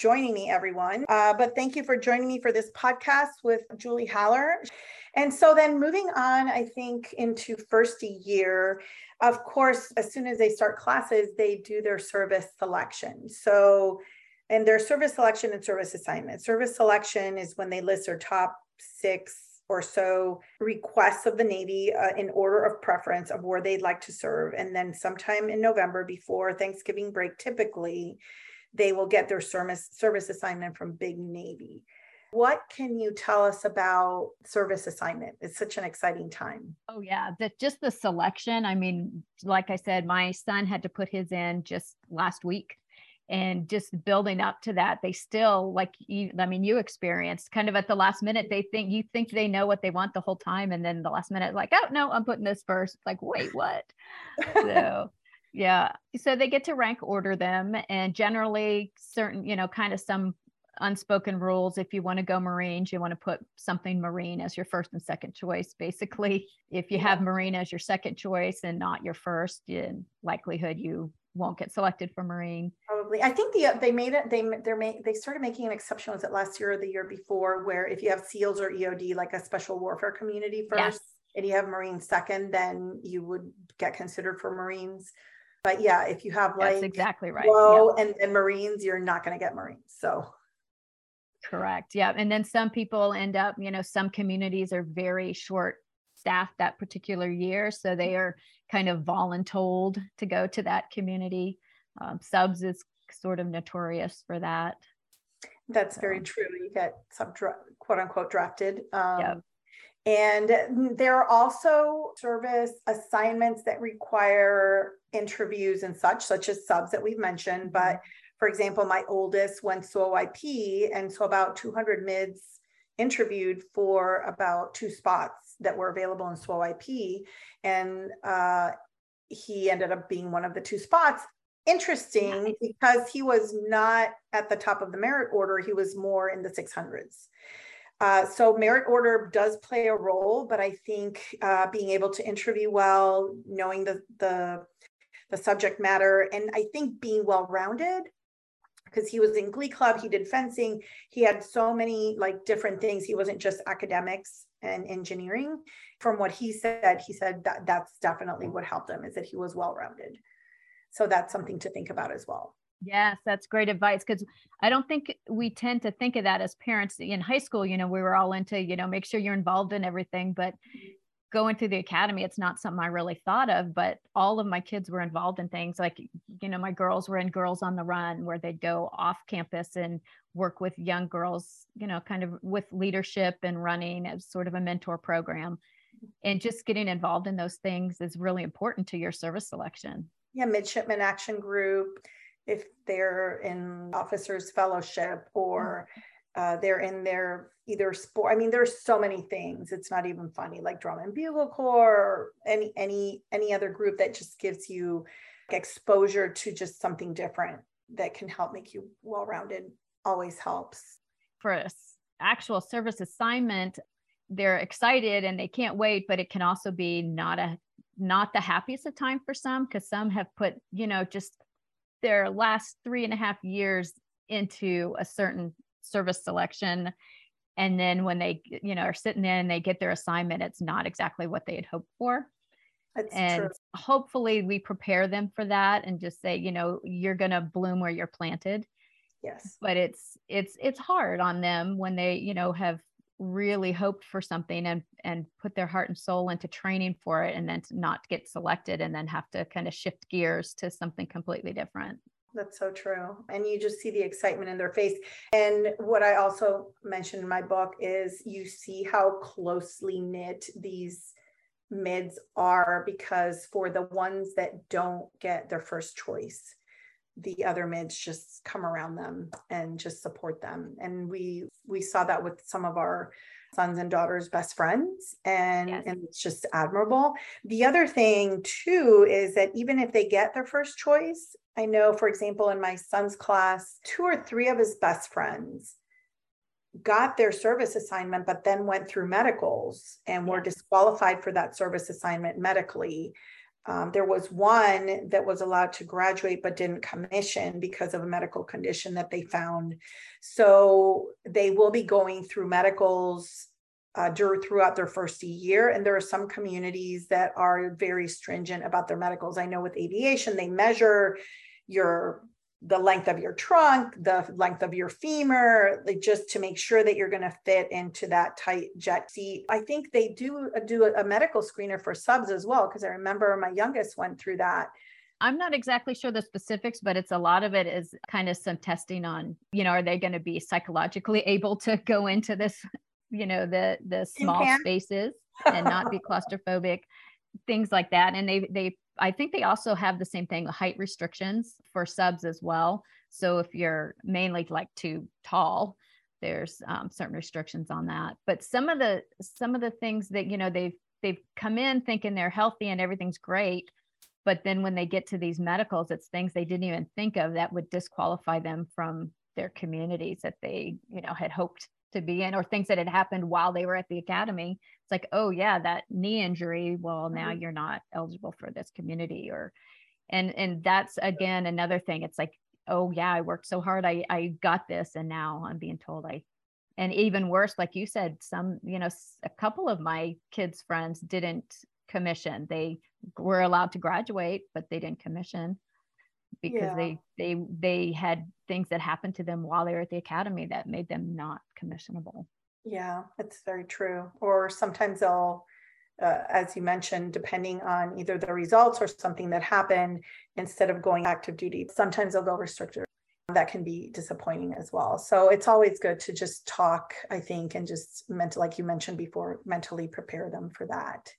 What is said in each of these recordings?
joining me, everyone. Uh, but thank you for joining me for this podcast with Julie Haller. And so then moving on, I think, into first year, of course, as soon as they start classes, they do their service selection. So, and their service selection and service assignment. Service selection is when they list their top six or so requests of the Navy uh, in order of preference of where they'd like to serve. And then sometime in November before Thanksgiving break, typically, they will get their service, service assignment from Big Navy. What can you tell us about service assignment? It's such an exciting time. Oh yeah, the, just the selection. I mean, like I said, my son had to put his in just last week and just building up to that they still like you i mean you experienced kind of at the last minute they think you think they know what they want the whole time and then the last minute like oh no i'm putting this first like wait what so yeah so they get to rank order them and generally certain you know kind of some unspoken rules if you want to go marines you want to put something marine as your first and second choice basically if you yeah. have marine as your second choice and not your first in likelihood you won't get selected for Marine. Probably. I think the uh, they made it. They they're make they started making an exception. Was it last year or the year before? Where if you have SEALs or EOD, like a special warfare community first, yes. and you have Marine second, then you would get considered for Marines. But yeah, if you have like That's exactly right. Low yeah. and, and Marines, you're not going to get Marines. So correct. Yeah. And then some people end up, you know, some communities are very short staffed that particular year. So they are kind of voluntold to go to that community. Um, subs is sort of notorious for that. That's so. very true. You get sub quote unquote drafted. Um, yep. And there are also service assignments that require interviews and such, such as subs that we've mentioned. Mm-hmm. But for example, my oldest went to OIP, and so about 200 mids interviewed for about two spots that were available in SWOIP. And uh, he ended up being one of the two spots. Interesting nice. because he was not at the top of the merit order, he was more in the 600s. Uh, so merit order does play a role, but I think uh, being able to interview well, knowing the, the the subject matter, and I think being well rounded because he was in glee club he did fencing he had so many like different things. He wasn't just academics and engineering. From what he said he said that that's definitely what helped him is that he was well rounded so that's something to think about as well Yes, that's great advice because I don't think we tend to think of that as parents in high school. You know, we were all into, you know, make sure you're involved in everything. But going through the academy, it's not something I really thought of, but all of my kids were involved in things like, you know, my girls were in Girls on the Run, where they'd go off campus and work with young girls, you know, kind of with leadership and running as sort of a mentor program. And just getting involved in those things is really important to your service selection. Yeah, Midshipman Action Group, if they're in Officers Fellowship or mm-hmm uh, they're in their either sport. I mean, there's so many things. It's not even funny, like drum and bugle corps, or any any any other group that just gives you exposure to just something different that can help make you well-rounded. Always helps. For a actual service assignment, they're excited and they can't wait, but it can also be not a not the happiest of time for some because some have put you know just their last three and a half years into a certain service selection. And then when they you know are sitting in they get their assignment it's not exactly what they had hoped for. That's and true. hopefully we prepare them for that and just say you know you're going to bloom where you're planted. Yes. But it's it's it's hard on them when they you know have really hoped for something and and put their heart and soul into training for it and then to not get selected and then have to kind of shift gears to something completely different that's so true. And you just see the excitement in their face. And what I also mentioned in my book is you see how closely knit these mids are because for the ones that don't get their first choice, the other mids just come around them and just support them. And we we saw that with some of our sons and daughters best friends and yes. and it's just admirable the other thing too is that even if they get their first choice i know for example in my son's class two or three of his best friends got their service assignment but then went through medicals and were disqualified for that service assignment medically Um, there was one that was allowed to graduate but didn't commission because of a medical condition that they found. So they will be going through medicals uh, throughout their first year. And there are some communities that are very stringent about their medicals. I know with aviation, they measure your the length of your trunk, the length of your femur, like just to make sure that you're going to fit into that tight jet seat. I think they do uh, do a, a medical screener for subs as well because I remember my youngest went through that. I'm not exactly sure the specifics, but it's a lot of it is kind of some testing on, you know, are they going to be psychologically able to go into this, you know, the the small spaces and not be claustrophobic, things like that. And they they I think they also have the same thing, height restrictions for subs as well. So if you're mainly like too tall, there's um, certain restrictions on that. But some of the some of the things that you know they've they've come in thinking they're healthy and everything's great, but then when they get to these medicals, it's things they didn't even think of that would disqualify them from their communities that they you know had hoped to be in or things that had happened while they were at the academy it's like oh yeah that knee injury well now mm-hmm. you're not eligible for this community or and and that's again another thing. It's like oh yeah i worked so hard. I i got this and now i'm being told i and even worse like you said some you know a couple of my kids friends didn't commission. They were allowed to graduate but they didn't commission because yeah. they they they had things that happened to them while they were at the academy that made them not commissionable. Yeah it's very true. Or sometimes they'll uh, as you mentioned depending on either the results or something that happened instead of going active duty sometimes they'll go restricted. That can be disappointing as well. So it's always good to just talk i think and just mental like you mentioned before mentally prepare them for that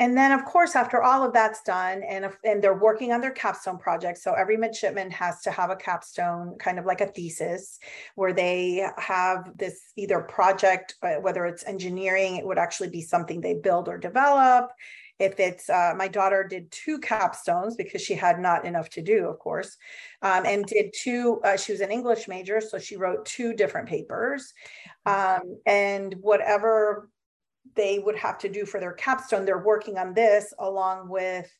and then, of course, after all of that's done, and if, and they're working on their capstone project. So every midshipman has to have a capstone, kind of like a thesis, where they have this either project, uh, whether it's engineering, it would actually be something they build or develop. If it's uh, my daughter did two capstones because she had not enough to do, of course, um, and did two. Uh, she was an English major, so she wrote two different papers. Um, and whatever they would have to do for their capstone. They're working on this along with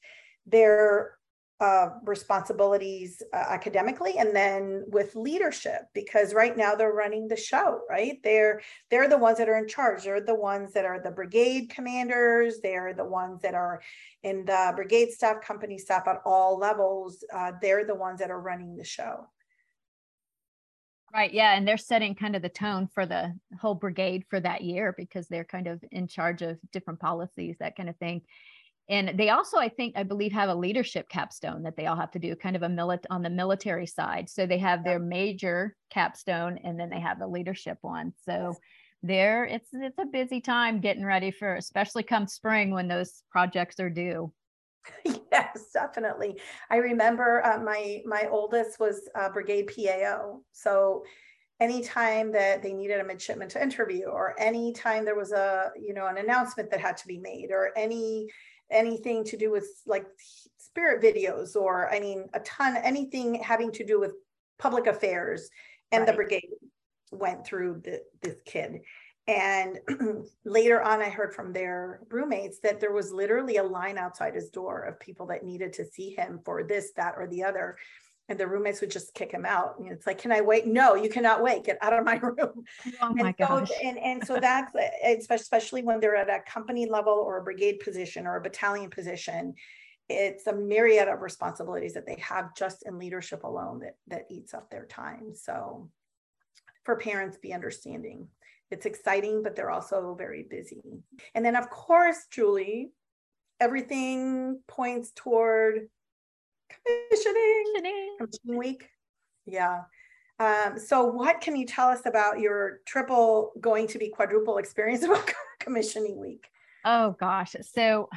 their uh, responsibilities uh, academically and then with leadership because right now they're running the show right? They're they're the ones that are in charge. They're the ones that are the brigade commanders. They're the ones that are in the brigade staff company staff at all levels. Uh, they're the ones that are running the show Right. Yeah. And they're setting kind of the tone for the whole brigade for that year because they're kind of in charge of different policies, that kind of thing. And they also, I think, I believe, have a leadership capstone that they all have to do, kind of a milit on the military side. So they have their major capstone and then they have the leadership one. So there it's it's a busy time getting ready for especially come spring when those projects are due. yes, definitely. I remember uh, my my oldest was uh, brigade PAO. So anytime that they needed a midshipman to interview or anytime there was a you know an announcement that had to be made or any anything to do with like spirit videos or i mean a ton anything having to do with public affairs and right. the brigade went through the, this kid and later on, I heard from their roommates that there was literally a line outside his door of people that needed to see him for this, that, or the other. And the roommates would just kick him out. And it's like, can I wait? No, you cannot wait. Get out of my room. Oh my and gosh. So, and, and so that's uh, especially when they're at a company level or a brigade position or a battalion position. It's a myriad of responsibilities that they have just in leadership alone that, that eats up their time. So for parents, be understanding it's exciting, but they're also very busy. And then, of course, Julie, everything points toward commissioning, commissioning week. Yeah. Um, so, what can you tell us about your triple going to be quadruple experience about commissioning week? Oh, gosh. So,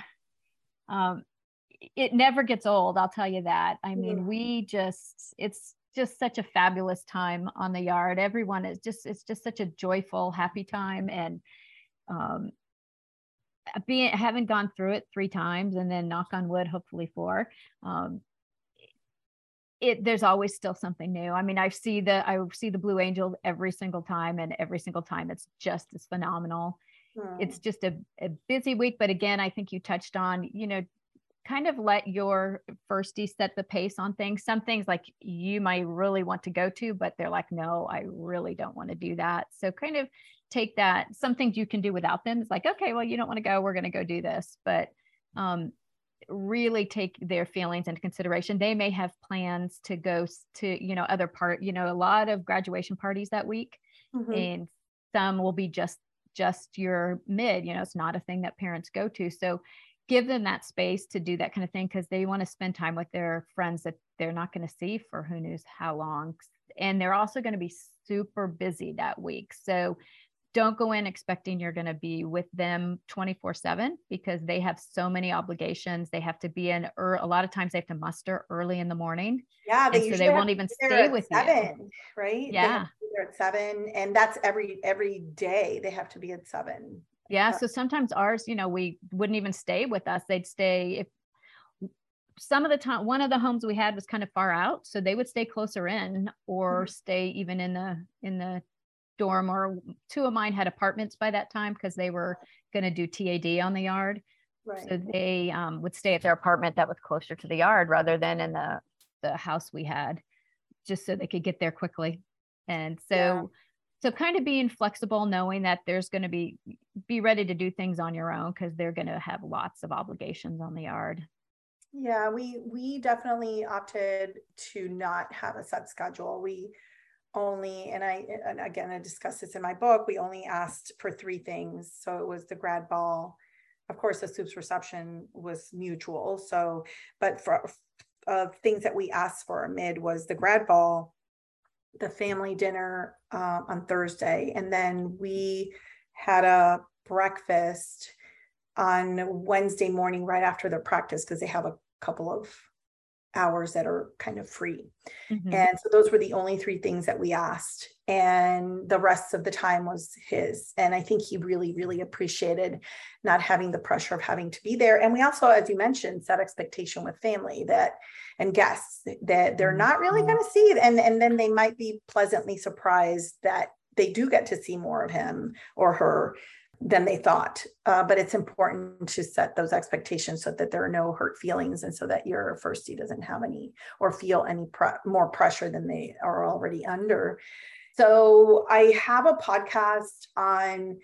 um, it never gets old, I'll tell you that. I mean, yeah. we just, it's just such a fabulous time on the yard. Everyone is just it's just such a joyful, happy time, and um, being having gone through it three times, and then knock on wood, hopefully four. Um, it there's always still something new. I mean, I see the I see the Blue Angel every single time, and every single time it's just as phenomenal. Hmm. It's just a, a busy week, but again, I think you touched on, you know, kind of let your firstie set the pace on things. Some things like you might really want to go to, but they're like, no, I really don't want to do that. So kind of take that. Some things you can do without them. It's like, okay, well, you don't want to go. We're going to go do this. But um, really take their feelings into consideration. They may have plans to go to, you know, other part, you know, a lot of graduation parties that week. Mm-hmm. And some will be just just your mid, you know, it's not a thing that parents go to. So give them that space to do that kind of thing because they want to spend time with their friends that they're not going to see for who knows how long. And they're also going to be super busy that week. So don't go in expecting you're going to be with them 24 7 because they have so many obligations. They have to be in, er, a lot of times they have to muster early in the morning. Yeah. They so they won't even stay with seven, you. Right. Yeah. They're at seven. And that's every, every day they have to be at seven. Yeah. So sometimes ours, you know, we wouldn't even stay with us. They'd stay if some of the time one of the homes we had was kind of far out so they would stay closer in or mm-hmm. stay even in the in the dorm or two of mine had apartments by that time because they were going to do tad on the yard right. so they um, would stay at their apartment that was closer to the yard rather than in the the house we had just so they could get there quickly and so yeah so kind of being flexible knowing that there's going to be be ready to do things on your own because they're going to have lots of obligations on the yard. Yeah we we definitely opted to not have a set schedule. We only and i and again i discussed this in my book we only asked for three things. So it was the grad ball of course the Supe's reception was mutual. So but for uh, things that we asked for mid was the grad ball the family dinner uh, on Thursday, and then we had a breakfast on Wednesday morning right after their practice because they have a couple of hours that are kind of free. Mm-hmm. And so those were the only three things that we asked. And the rest of the time was his. And I think he really, really appreciated not having the pressure of having to be there. And we also, as you mentioned, set expectation with family that and guests that they're not really mm-hmm. going to see. And, and then they might be pleasantly surprised that they do get to see more of him or her than they thought. Uh, but it's important to set those expectations so that there are no hurt feelings and so that your firstie doesn't have any or feel any pre- more pressure than they are already under. So I have a podcast on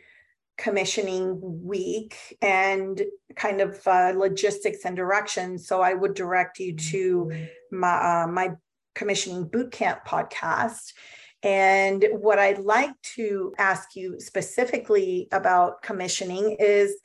commissioning week and kind of uh, logistics and direction. So I would direct you to my, uh, my commissioning bootcamp podcast and what I'd like to ask you specifically about commissioning is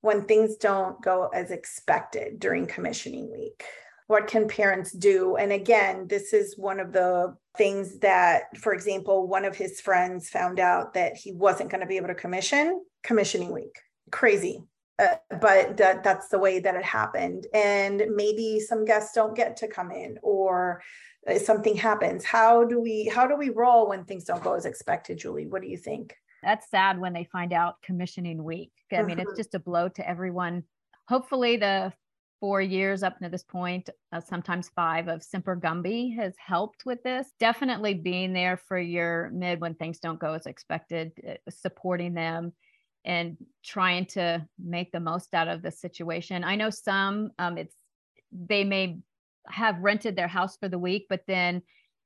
when things don't go as expected during commissioning week. What can parents do? And again, this is one of the things that, for example, one of his friends found out that he wasn't going to be able to commission commissioning week. Crazy. Uh, but that that's the way that it happened. And maybe some guests don't get to come in or something happens. How do we how do we roll when things don't go as expected julie? What do you think? That's sad when they find out commissioning week. I mean it's mm-hmm. just a blow to everyone. Hopefully the four years up to this point uh, sometimes five of semper gumby has helped with this. Definitely being there for your mid when things don't go as expected uh, supporting them and trying to make the most out of the situation i know some um, it's they may have rented their house for the week, but then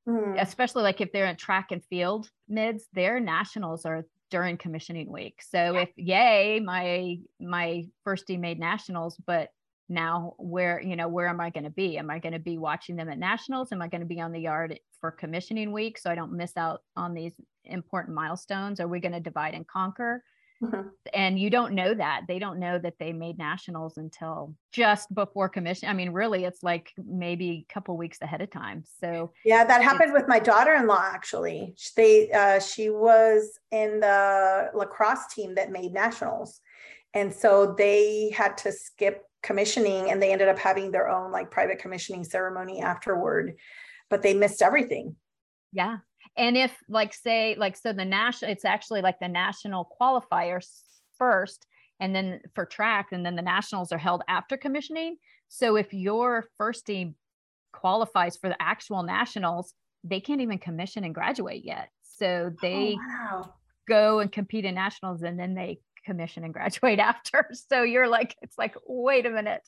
mm. especially like if they're in track and field mids, their nationals are during commissioning week. So if yay, my my first firstie made nationals, but now where you know where am I going to be? Am I going to be watching them at nationals? Am I going to be on the yard for commissioning week so I don't miss out on these important milestones? Are we going to divide and conquer? Mm-hmm. And you don't know that. They don't know that they made nationals until just before commission. I mean, really, it's like maybe a couple weeks ahead of time. So yeah, that happened with my daughter-in-law. Actually, they uh, she was in the lacrosse team that made nationals, and so they had to skip commissioning, and they ended up having their own like private commissioning ceremony afterward. But they missed everything. Yeah, and if like say like so the national it's actually like the national qualifiers first and then for track and then the nationals are held after commissioning so if your first team qualifies for the actual nationals they can't even commission and graduate yet so they oh, wow. go and compete in nationals and then they commission and graduate after. So you're like, it's like, wait a minute.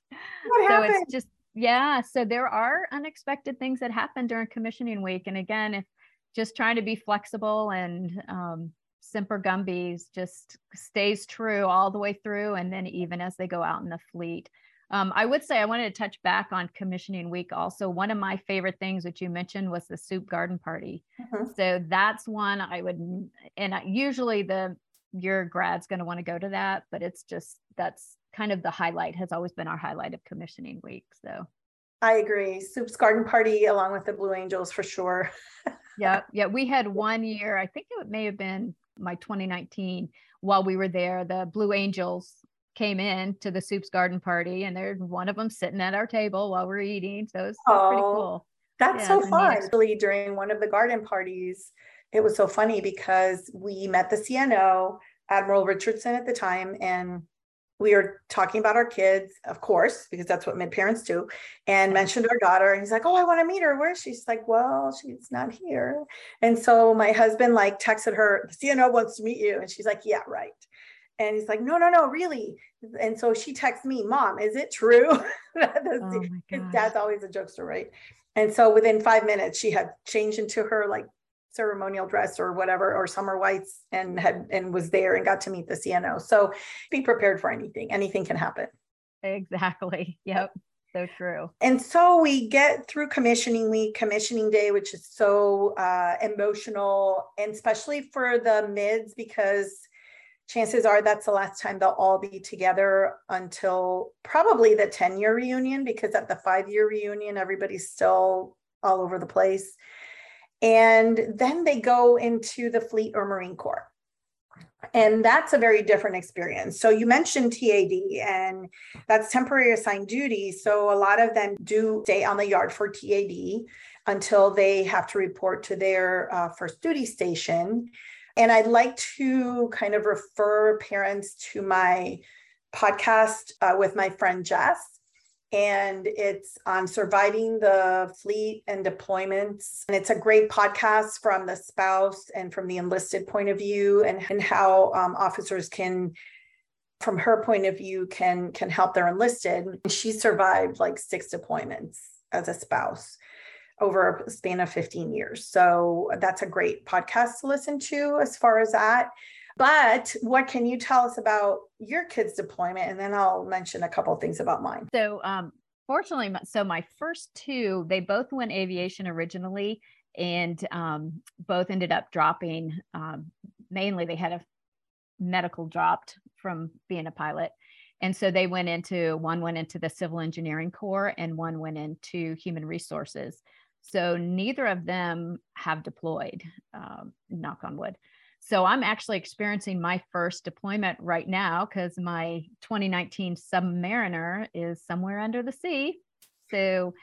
What so happened? it's just, yeah. So there are unexpected things that happen during commissioning week. And again, if just trying to be flexible and um, Semper Gumby's just stays true all the way through. And then even as they go out in the fleet. Um, I would say I wanted to touch back on commissioning week. Also, one of my favorite things that you mentioned was the Supe garden party. Mm-hmm. So that's one I would, and I, usually the your grad's going to want to go to that, but it's just that's kind of the highlight has always been our highlight of commissioning week. So I agree. Supe's garden party along with the Blue Angels for sure. yeah, yeah. We had one year. I think it may have been my 2019 while we were there. The Blue Angels came in to the Supe's garden party and there's one of them sitting at our table while we're eating. So it's oh, pretty cool. That's yeah, so fun. Really, during one of the garden parties, it was so funny because we met the CNO, Admiral Richardson at the time, and we were talking about our kids, of course, because that's what mid parents do, and mm-hmm. mentioned our daughter. And he's like, "Oh, I want to meet her. Where is she?" She's like, "Well, she's not here." And so my husband like texted her, "The CNO wants to meet you," and she's like, "Yeah, right." And he's like, no, no, no, really. And so she texts me, Mom, is it true? oh his dad's always a jokester, right? And so within five minutes, she had changed into her like ceremonial dress or whatever, or summer whites, and had and was there and got to meet the CNO. So be prepared for anything. Anything can happen. Exactly. Yep. So true. And so we get through commissioning week, commissioning day, which is so uh, emotional, and especially for the mids because chances are that's the last time they'll all be together until probably the 10 year reunion because at the five year reunion everybody's still all over the place and then they go into the fleet or marine corps. And that's a very different experience. So you mentioned tad and that's temporary assigned duty. So a lot of them do stay on the yard for tad until they have to report to their uh, first duty station. And I'd like to kind of refer parents to my podcast uh, with my friend Jess. And it's on surviving the fleet and deployments. And it's a great podcast from the spouse and from the enlisted point of view, and, and how um, officers can from her point of view can can help their enlisted she survived like six deployments as a spouse over a span of 15 years. So that's a great podcast to listen to as far as that. But what can you tell us about your kids' deployment? And then I'll mention a couple things about mine. So, um, fortunately, so my first two, they both went aviation originally, and um, both ended up dropping. Um, mainly, they had a medical dropped from being a pilot. And so they went into one went into the civil engineering corps and one went into human resources. So neither of them have deployed, um, knock on wood. So I'm actually experiencing my first deployment right now because my 2019 Submariner is somewhere under the sea. So,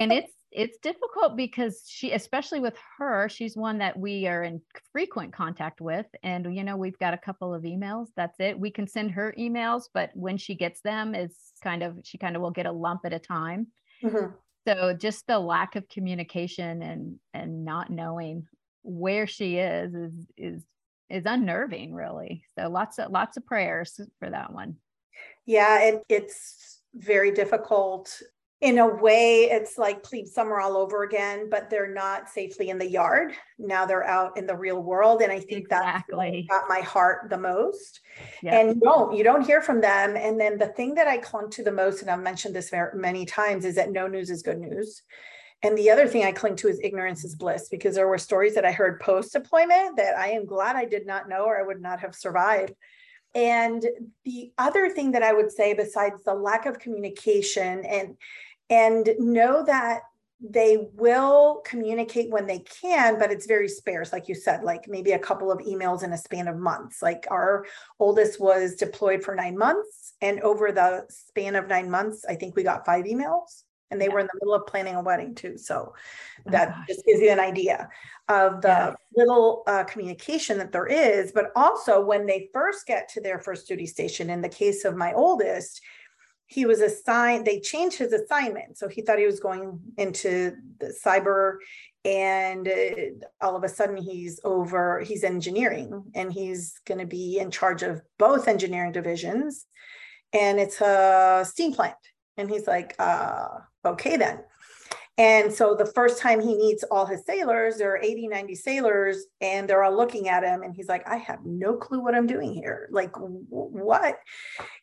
and it's it's difficult because she, especially with her, she's one that we are in frequent contact with, and you know we've got a couple of emails. That's it. We can send her emails, but when she gets them, it's kind of she kind of will get a lump at a time. Mm-hmm so just the lack of communication and and not knowing where she is is is is unnerving really. So lots of lots of prayers for that one. Yeah it, it's very difficult. In a way it's like plebe summer all over again but they're not safely in the yard. Now they're out in the real world and i think exactly. that got my heart the most. Yep. and you don't you don't hear from them. And then the thing that i clung to the most and i've mentioned this very many times is that no news is good news and the other thing i cling to is ignorance is bliss because there were stories that i heard post deployment that i am glad i did not know or i would not have survived and the other thing that i would say besides the lack of communication and and know that they will communicate when they can, but it's very sparse, like you said, like maybe a couple of emails in a span of months. Like our oldest was deployed for nine months, and over the span of nine months, I think we got five emails, and they yeah. were in the middle of planning a wedding too. So oh that just gives you an idea of the yeah. little uh, communication that there is. But also, when they first get to their first duty station, in the case of my oldest, he was assigned they changed his assignment so he thought he was going into the cyber and uh, all of a sudden he's over he's engineering and he's going to be in charge of both engineering divisions and it's a steam plant and he's like uh, okay then and so the first time he meets all his sailors, there are 80, 90 sailors, and they're all looking at him. And he's like, I have no clue what I'm doing here. Like, what?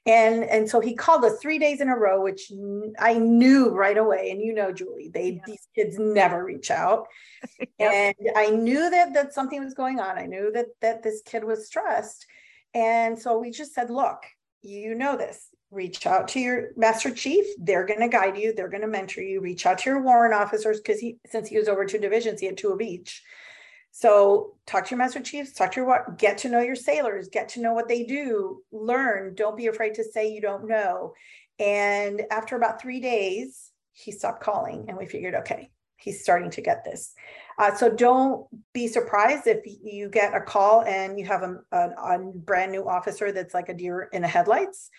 And and so he called us three days in a row, which I knew right away. And you know, Julie, they yeah. these kids never reach out. yep. And I knew that that something was going on. I knew that that this kid was stressed. And so we just said, look, you know this reach out to your master chief. They're going to guide you. They're going to mentor you. Reach out to your warrant officers because he since he was over two divisions he had two of each. So talk to your master chiefs talk to your get to know your sailors get to know what they do learn. Don't be afraid to say you don't know. And after about three days he stopped calling and we figured okay he's starting to get this. Uh, so don't be surprised if you get a call and you have a, a, a brand new officer that's like a deer in the headlights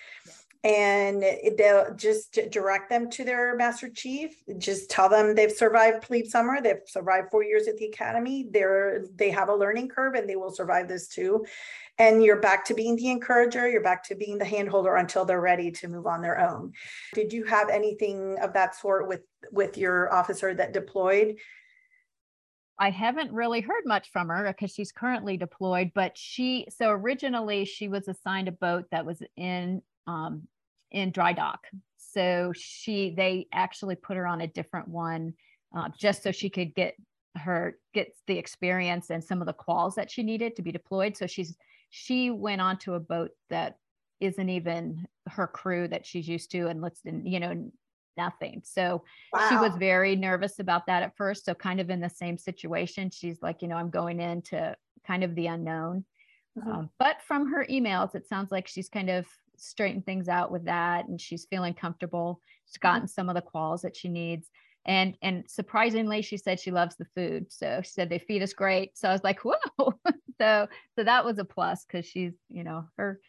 and they'll just direct them to their master chief just tell them they've survived plebe summer they've survived four years at the academy they're they have a learning curve and they will survive this too. And you're back to being the encourager you're back to being the handholder until they're ready to move on their own. Did you have anything of that sort with with your officer that deployed? I haven't really heard much from her uh, because she's currently deployed, but she, so originally she was assigned a boat that was in um, in dry dock. So she, they actually put her on a different one uh, just so she could get her get the experience and some of the quals that she needed to be deployed. So she's she went onto a boat that isn't even her crew that she's used to and let's you know nothing. So wow. she was very nervous about that at first. So kind of in the same situation, she's like, you know, I'm going into kind of the unknown. Mm-hmm. Um, but from her emails, it sounds like she's kind of straightened things out with that and she's feeling comfortable. She's mm-hmm. gotten some of the quals that she needs and and surprisingly she said she loves the food so she said they feed us great. So i was like whoa. So so that was a plus because she's you know her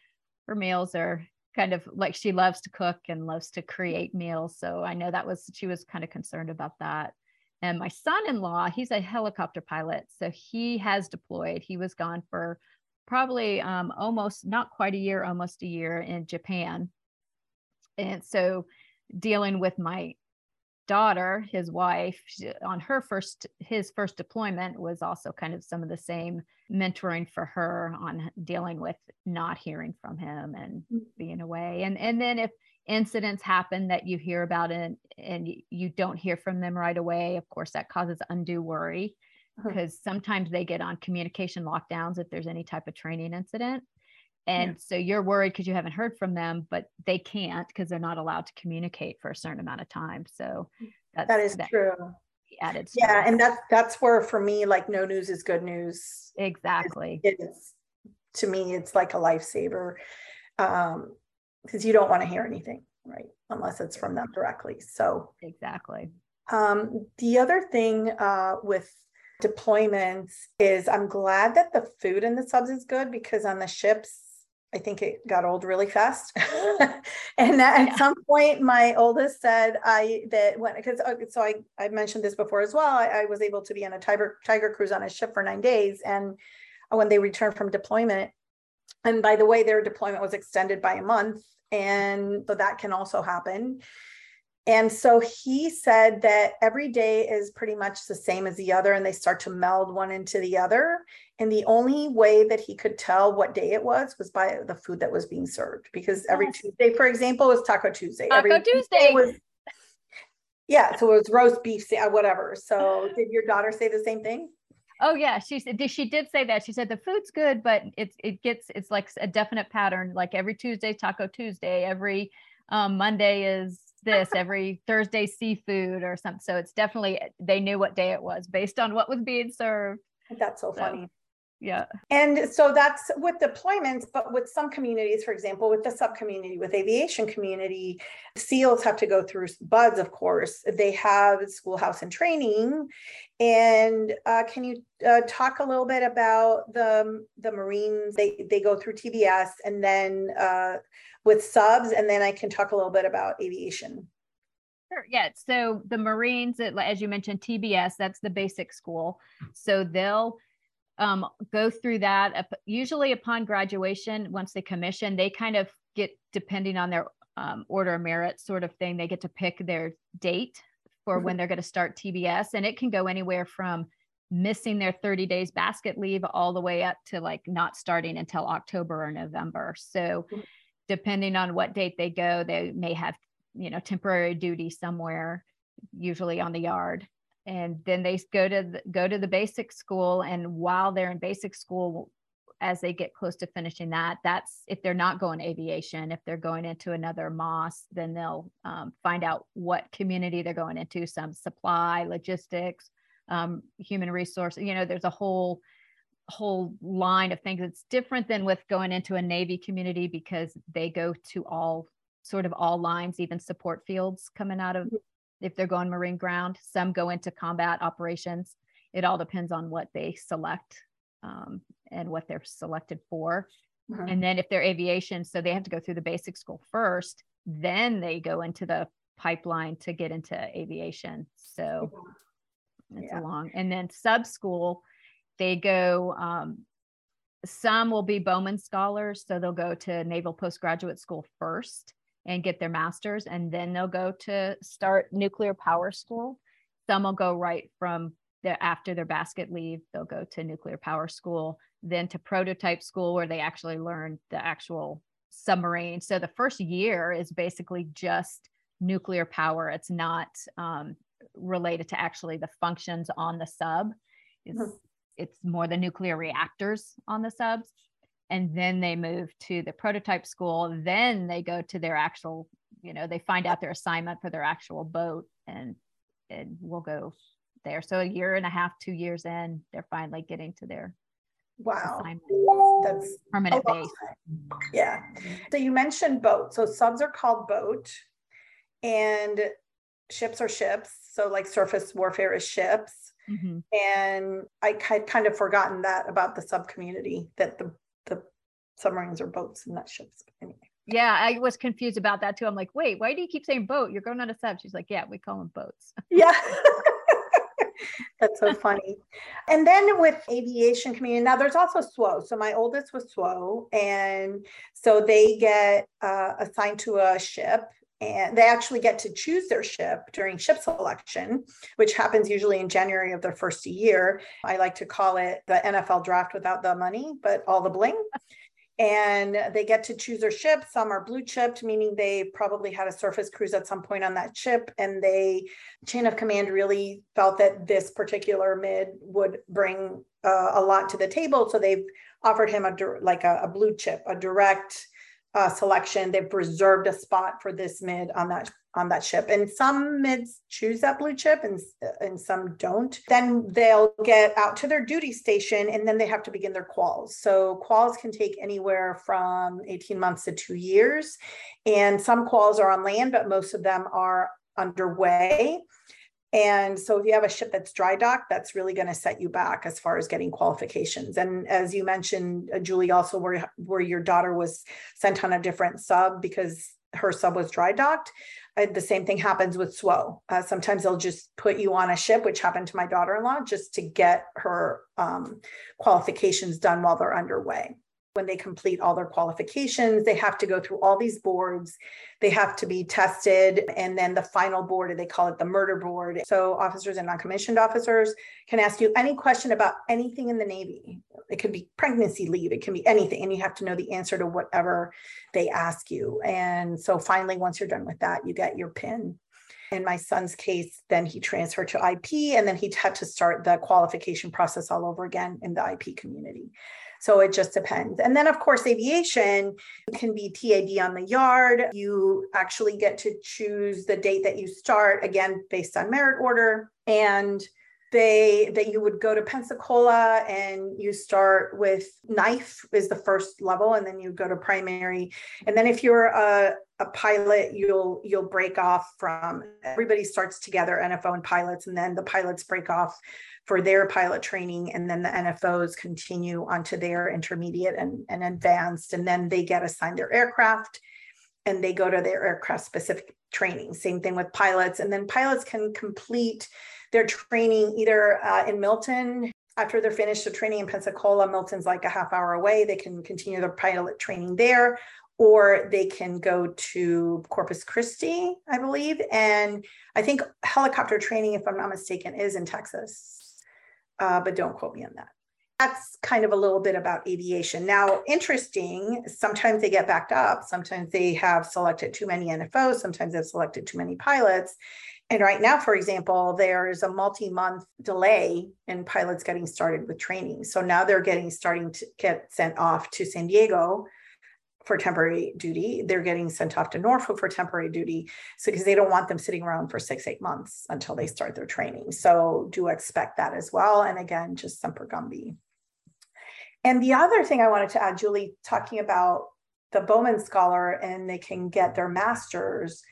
her meals are kind of like she loves to cook and loves to create meals so i know that was she was kind of concerned about that. And my son-in-law he's a helicopter pilot so he has deployed. He was gone for probably um, almost not quite a year, almost a year in Japan. And so dealing with my daughter, his wife, on her first, his first deployment was also kind of some of the same mentoring for her on dealing with not hearing from him and mm. being away. And, and then if incidents happen that you hear about and, and you don't hear from them right away, of course, that causes undue worry because uh-huh. sometimes they get on communication lockdowns if there's any type of training incident. And yeah. so you're worried because you haven't heard from them, but they can't because they're not allowed to communicate for a certain amount of time. So that's, that is that true. Added yeah, and that's that's where for me, like no news is good news. Exactly. It's, it's to me, it's like a lifesaver um, because you don't want to hear anything, right? Unless it's from them directly. So exactly. Um, the other thing uh, with deployments is I'm glad that the food in the subs is good because on the ships, I think it got old really fast. and at yeah. some point, my oldest said I that when because uh, so I, I mentioned this before as well. I, I was able to be on a tiger tiger cruise on a ship for nine days, and when they returned from deployment, and by the way, their deployment was extended by a month, and so that can also happen. And so he said that every day is pretty much the same as the other, and they start to meld one into the other. And the only way that he could tell what day it was was by the food that was being served. Because every yes. Tuesday, for example, was Taco Tuesday. Taco every Tuesday was yeah, so it was roast beef, whatever. So did your daughter say the same thing? Oh yeah, she said she did say that. She said the food's good, but it's it gets it's like a definite pattern. Like every Tuesday, Taco Tuesday. Every um, Monday is this every Thursday seafood or something. So it's definitely they knew what day it was based on what was being served. That's so, so funny. Yeah. And so that's with deployments, but with some communities, for example, with the sub community, with aviation community, SEALs have to go through BUD/S, of course. They have schoolhouse and training. And uh, can you uh, talk a little bit about the, the Marines? They, they go through TBS and then uh, with subs, and then I can talk a little bit about aviation. Sure. Yeah. So the Marines, as you mentioned, TBS, that's the basic school. So they'll um, go through that. Usually upon graduation, once they commission, they kind of get, depending on their um, order of merit sort of thing, they get to pick their date for mm-hmm. when they're going to start TBS. And it can go anywhere from missing their 30 days basket leave all the way up to like not starting until October or November. So mm-hmm. Depending on what date they go, they may have, you know, temporary duty somewhere, usually on the yard. And then they go to the, go to the basic school. And while they're in basic school, as they get close to finishing that, that's if they're not going aviation, if they're going into another MOS, then they'll um, find out what community they're going into, some supply, logistics, um, human resource. You know, there's a whole whole line of things. It's different than with going into a Navy community because they go to all sort of all lines, even support fields coming out of mm-hmm. if they're going Marine ground. Some go into combat operations. It all depends on what they select um, and what they're selected for. Mm-hmm. And then if they're aviation, so they have to go through the basic school first, then they go into the pipeline to get into aviation. So it's yeah. a long, and then sub school, they go, um, some will be Bowman scholars. So they'll go to Naval Postgraduate School first and get their master's, and then they'll go to start nuclear power school. Some will go right from their after their basket leave, they'll go to nuclear power school, then to prototype school where they actually learn the actual submarine. So the first year is basically just nuclear power. It's not um, related to actually the functions on the sub. It's, mm-hmm. It's more the nuclear reactors on the subs. And then they move to the prototype school. Then they go to their actual, you know, they find out their assignment for their actual boat and and we'll go there. So a year and a half, two years in, they're finally getting to their wow that's permanent base. Yeah. So you mentioned boat. So subs are called boat, and ships are ships. So like surface warfare is ships. Mm-hmm. And I had kind of forgotten that about the sub community that the the submarines are boats and not ships. Anyway. Yeah, I was confused about that too. I'm like, wait, why do you keep saying boat? You're going on a sub. She's like, yeah, we call them boats. Yeah. That's so funny. And then with aviation community, now there's also SWO. So my oldest was SWO, and so they get uh, assigned to a ship and they actually get to choose their ship during ship selection, which happens usually in January of their first year. I like to call it the NFL draft without the money, but all the bling and they get to choose their ship. Some are blue chipped, meaning they probably had a surface cruise at some point on that ship, and they chain of command really felt that this particular mid would bring uh, a lot to the table, so they've offered him a like a, a blue chip, a direct uh, selection. They've reserved a spot for this mid on that on that ship. And some mids choose that blue chip and, and some don't. Then they'll get out to their duty station and then they have to begin their quals. So quals can take anywhere from 18 months to two years. And some quals are on land, but most of them are underway. And so if you have a ship that's dry docked, that's really going to set you back as far as getting qualifications. And as you mentioned, uh, Julie, also where, where your daughter was sent on a different sub because her sub was dry docked. Uh, the same thing happens with SWO. Uh, sometimes they'll just put you on a ship, which happened to my daughter-in-law, just to get her um, qualifications done while they're underway when they complete all their qualifications, they have to go through all these boards. They have to be tested. And then the final board, they call it the murder board. So officers and non-commissioned officers can ask you any question about anything in the Navy. It could be pregnancy leave, it can be anything. And you have to know the answer to whatever they ask you. And so finally, once you're done with that, you get your pin. In my son's case, then he transferred to IP and then he had to start the qualification process all over again in the IP community. So it just depends. And then, of course, aviation can be TAD on the yard. You actually get to choose the date that you start, again, based on merit order. And they that you would go to Pensacola and you start with NIFE is the first level and then you go to primary and then if you're a, a pilot you'll you'll break off from everybody starts together NFO and pilots and then the pilots break off for their pilot training and then the NFOs continue onto their intermediate and, and advanced and then they get assigned their aircraft and they go to their aircraft specific training. Same thing with pilots. And then pilots can complete their training either uh, in Milton. After they're finished the training in Pensacola, Milton's like a half hour away. They can continue their pilot training there, or they can go to Corpus Christi, I believe. And I think helicopter training, if I'm not mistaken, is in Texas. Uh, but don't quote me on that that's kind of a little bit about aviation. Now, interesting, sometimes they get backed up. Sometimes they have selected too many NFOs. Sometimes they've selected too many pilots. And right now, for example, there's a multi month delay in pilots getting started with training. So now they're getting starting to get sent off to San Diego for temporary duty. They're getting sent off to Norfolk for temporary duty. So, because they don't want them sitting around for six, eight months until they start their training. So, do expect that as well. And again, just Semper Gumby. And the other thing I wanted to add, Julie, talking about the Bowman Scholar and they can get their master's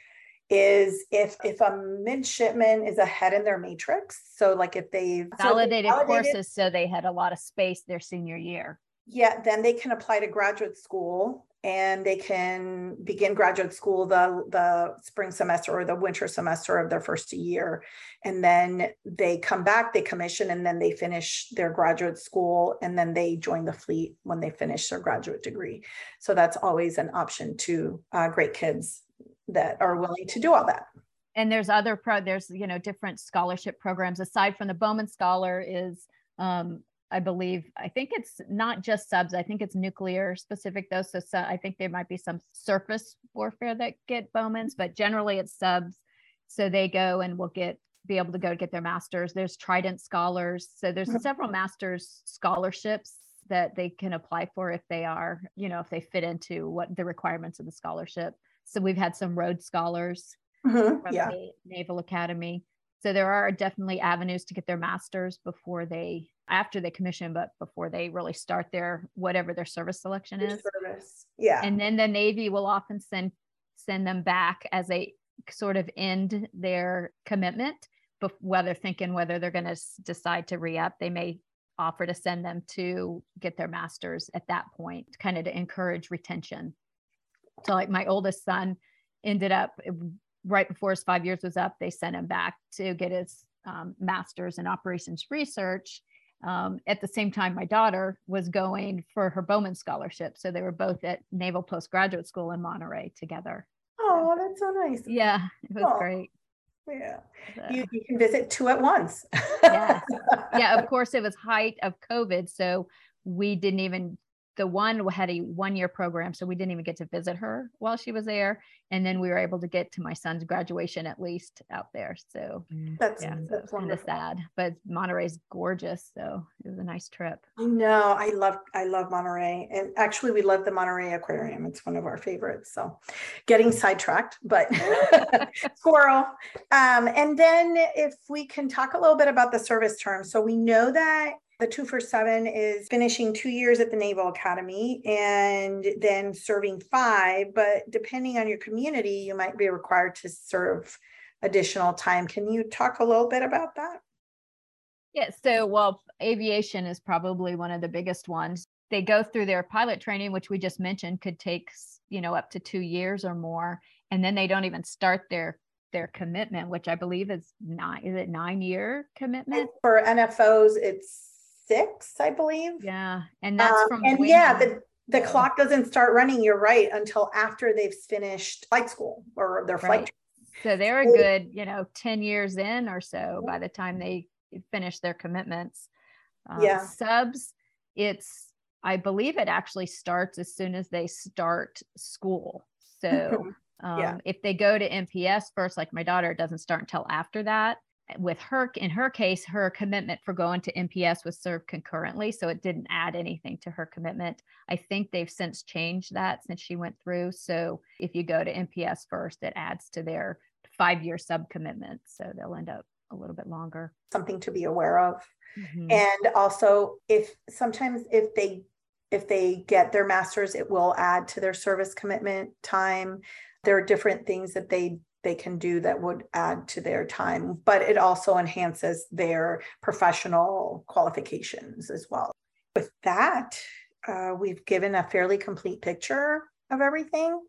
is if if a midshipman is ahead in their matrix so like if they validated, so validated courses so they had a lot of space their senior year yeah then they can apply to graduate school and they can begin graduate school the the spring semester or the winter semester of their first year. And then they come back they commission and then they finish their graduate school and then they join the fleet when they finish their graduate degree. So that's always an option to uh, great kids that are willing to do all that. And there's other pro there's you know different scholarship programs. Aside from the bowman scholar is um, I believe, I think it's not just subs. I think it's nuclear specific though. So, so, I think there might be some surface warfare that get Bowmans, but generally it's subs. So they go and will get be able to go get their masters. There's Trident scholars. So there's mm-hmm. several masters scholarships that they can apply for if they are, you know, if they fit into what the requirements of the scholarship. So we've had some Rhodes scholars mm-hmm. from yeah. the Naval Academy. So there are definitely avenues to get their masters before they after they commission, but before they really start their whatever their service selection is. Service. Yeah. And then the Navy will often send send them back as they sort of end their commitment, but whether thinking whether they're going to decide to re-up, they may offer to send them to get their masters at that point, kind of to encourage retention. So like my oldest son ended up right before his five years was up, they sent him back to get his um, master's in operations research um, at the same time, my daughter was going for her Bowman scholarship. So they were both at Naval Postgraduate School in Monterey together. Oh, that's so nice. Yeah, it was oh, great. Yeah. You, you can visit two at once. yes. Yeah, of course, it was height of COVID. So we didn't even the one had a one year program, so we didn't even get to visit her while she was there. And then we were able to get to my son's graduation at least out there. So mm. that's, yeah, that's kind of sad, but Monterey's gorgeous. So it was a nice trip. No, I love, I love Monterey. And actually we love the Monterey Aquarium. It's one of our favorites. So getting sidetracked, but squirrel. Um, and then if we can talk a little bit about the service term. So we know that the two for seven is finishing two years at the Naval Academy and then serving five. But depending on your community, you might be required to serve additional time. Can you talk a little bit about that? Yeah, so well, aviation is probably one of the biggest ones. They go through their pilot training, which we just mentioned could take, you know, up to two years or more. And then they don't even start their their commitment, which I believe is nine, is it nine year commitment? And for NFOs, it's six, I believe. Yeah. And that's um, from and yeah, the the clock doesn't start running, you're right, until after they've finished flight school or their flight. Right. So they're a good, you know, 10 years in or so by the time they finish their commitments. Um, yeah. Subs, it's, I believe it actually starts as soon as they start school. So um, yeah. if they go to NPS first, like my daughter, it doesn't start until after that with her in her case her commitment for going to NPS was served concurrently so it didn't add anything to her commitment. I think they've since changed that since she went through so if you go to NPS first it adds to their 5 year sub commitment so they'll end up a little bit longer. Something to be aware of. Mm-hmm. and also if sometimes if they if they get their masters it will add to their service commitment time. There are different things that they they can do that would add to their time, but it also enhances their professional qualifications as well. With that, uh, we've given a fairly complete picture of everything.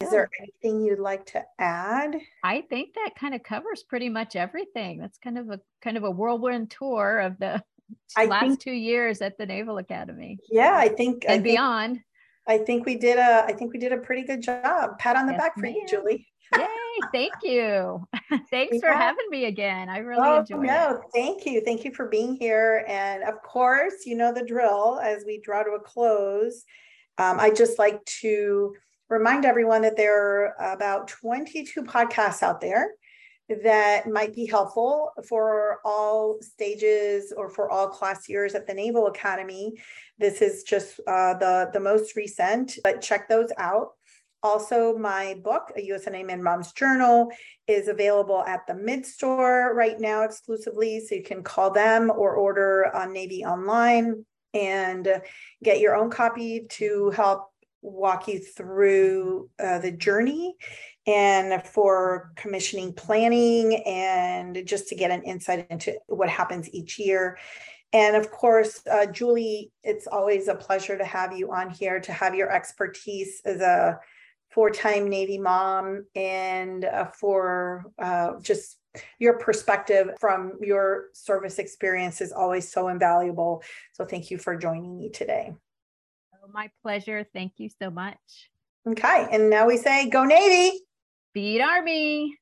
Is there anything you'd like to add? I think that kind of covers pretty much everything. That's kind of a kind of a whirlwind tour of the I last think, two years at the Naval Academy. Yeah, I think and I beyond. Think, I think we did a I think we did a pretty good job. Pat on the yes, back for you, Julie. Yay, thank you. Thanks yeah. for having me again. I really oh, enjoyed no, it. Thank you. Thank you for being here. And of course, you know the drill as we draw to a close. Um, I just like to remind everyone that there are about 22 podcasts out there that might be helpful for all stages or for all class years at the Naval Academy. This is just uh, the, the most recent, but check those out. Also, my book, A USNA Man Mom's Journal, is available at the Mid Store right now exclusively. So you can call them or order on Navy Online and get your own copy to help walk you through uh, the journey and for commissioning planning and just to get an insight into what happens each year. And of course, uh, Julie, it's always a pleasure to have you on here to have your expertise as a four time Navy mom and uh, for uh, just your perspective from your service experience is always so invaluable. So thank you for joining me today. Oh, my pleasure. Thank you so much. Okay. And now we say, go Navy. Beat Army.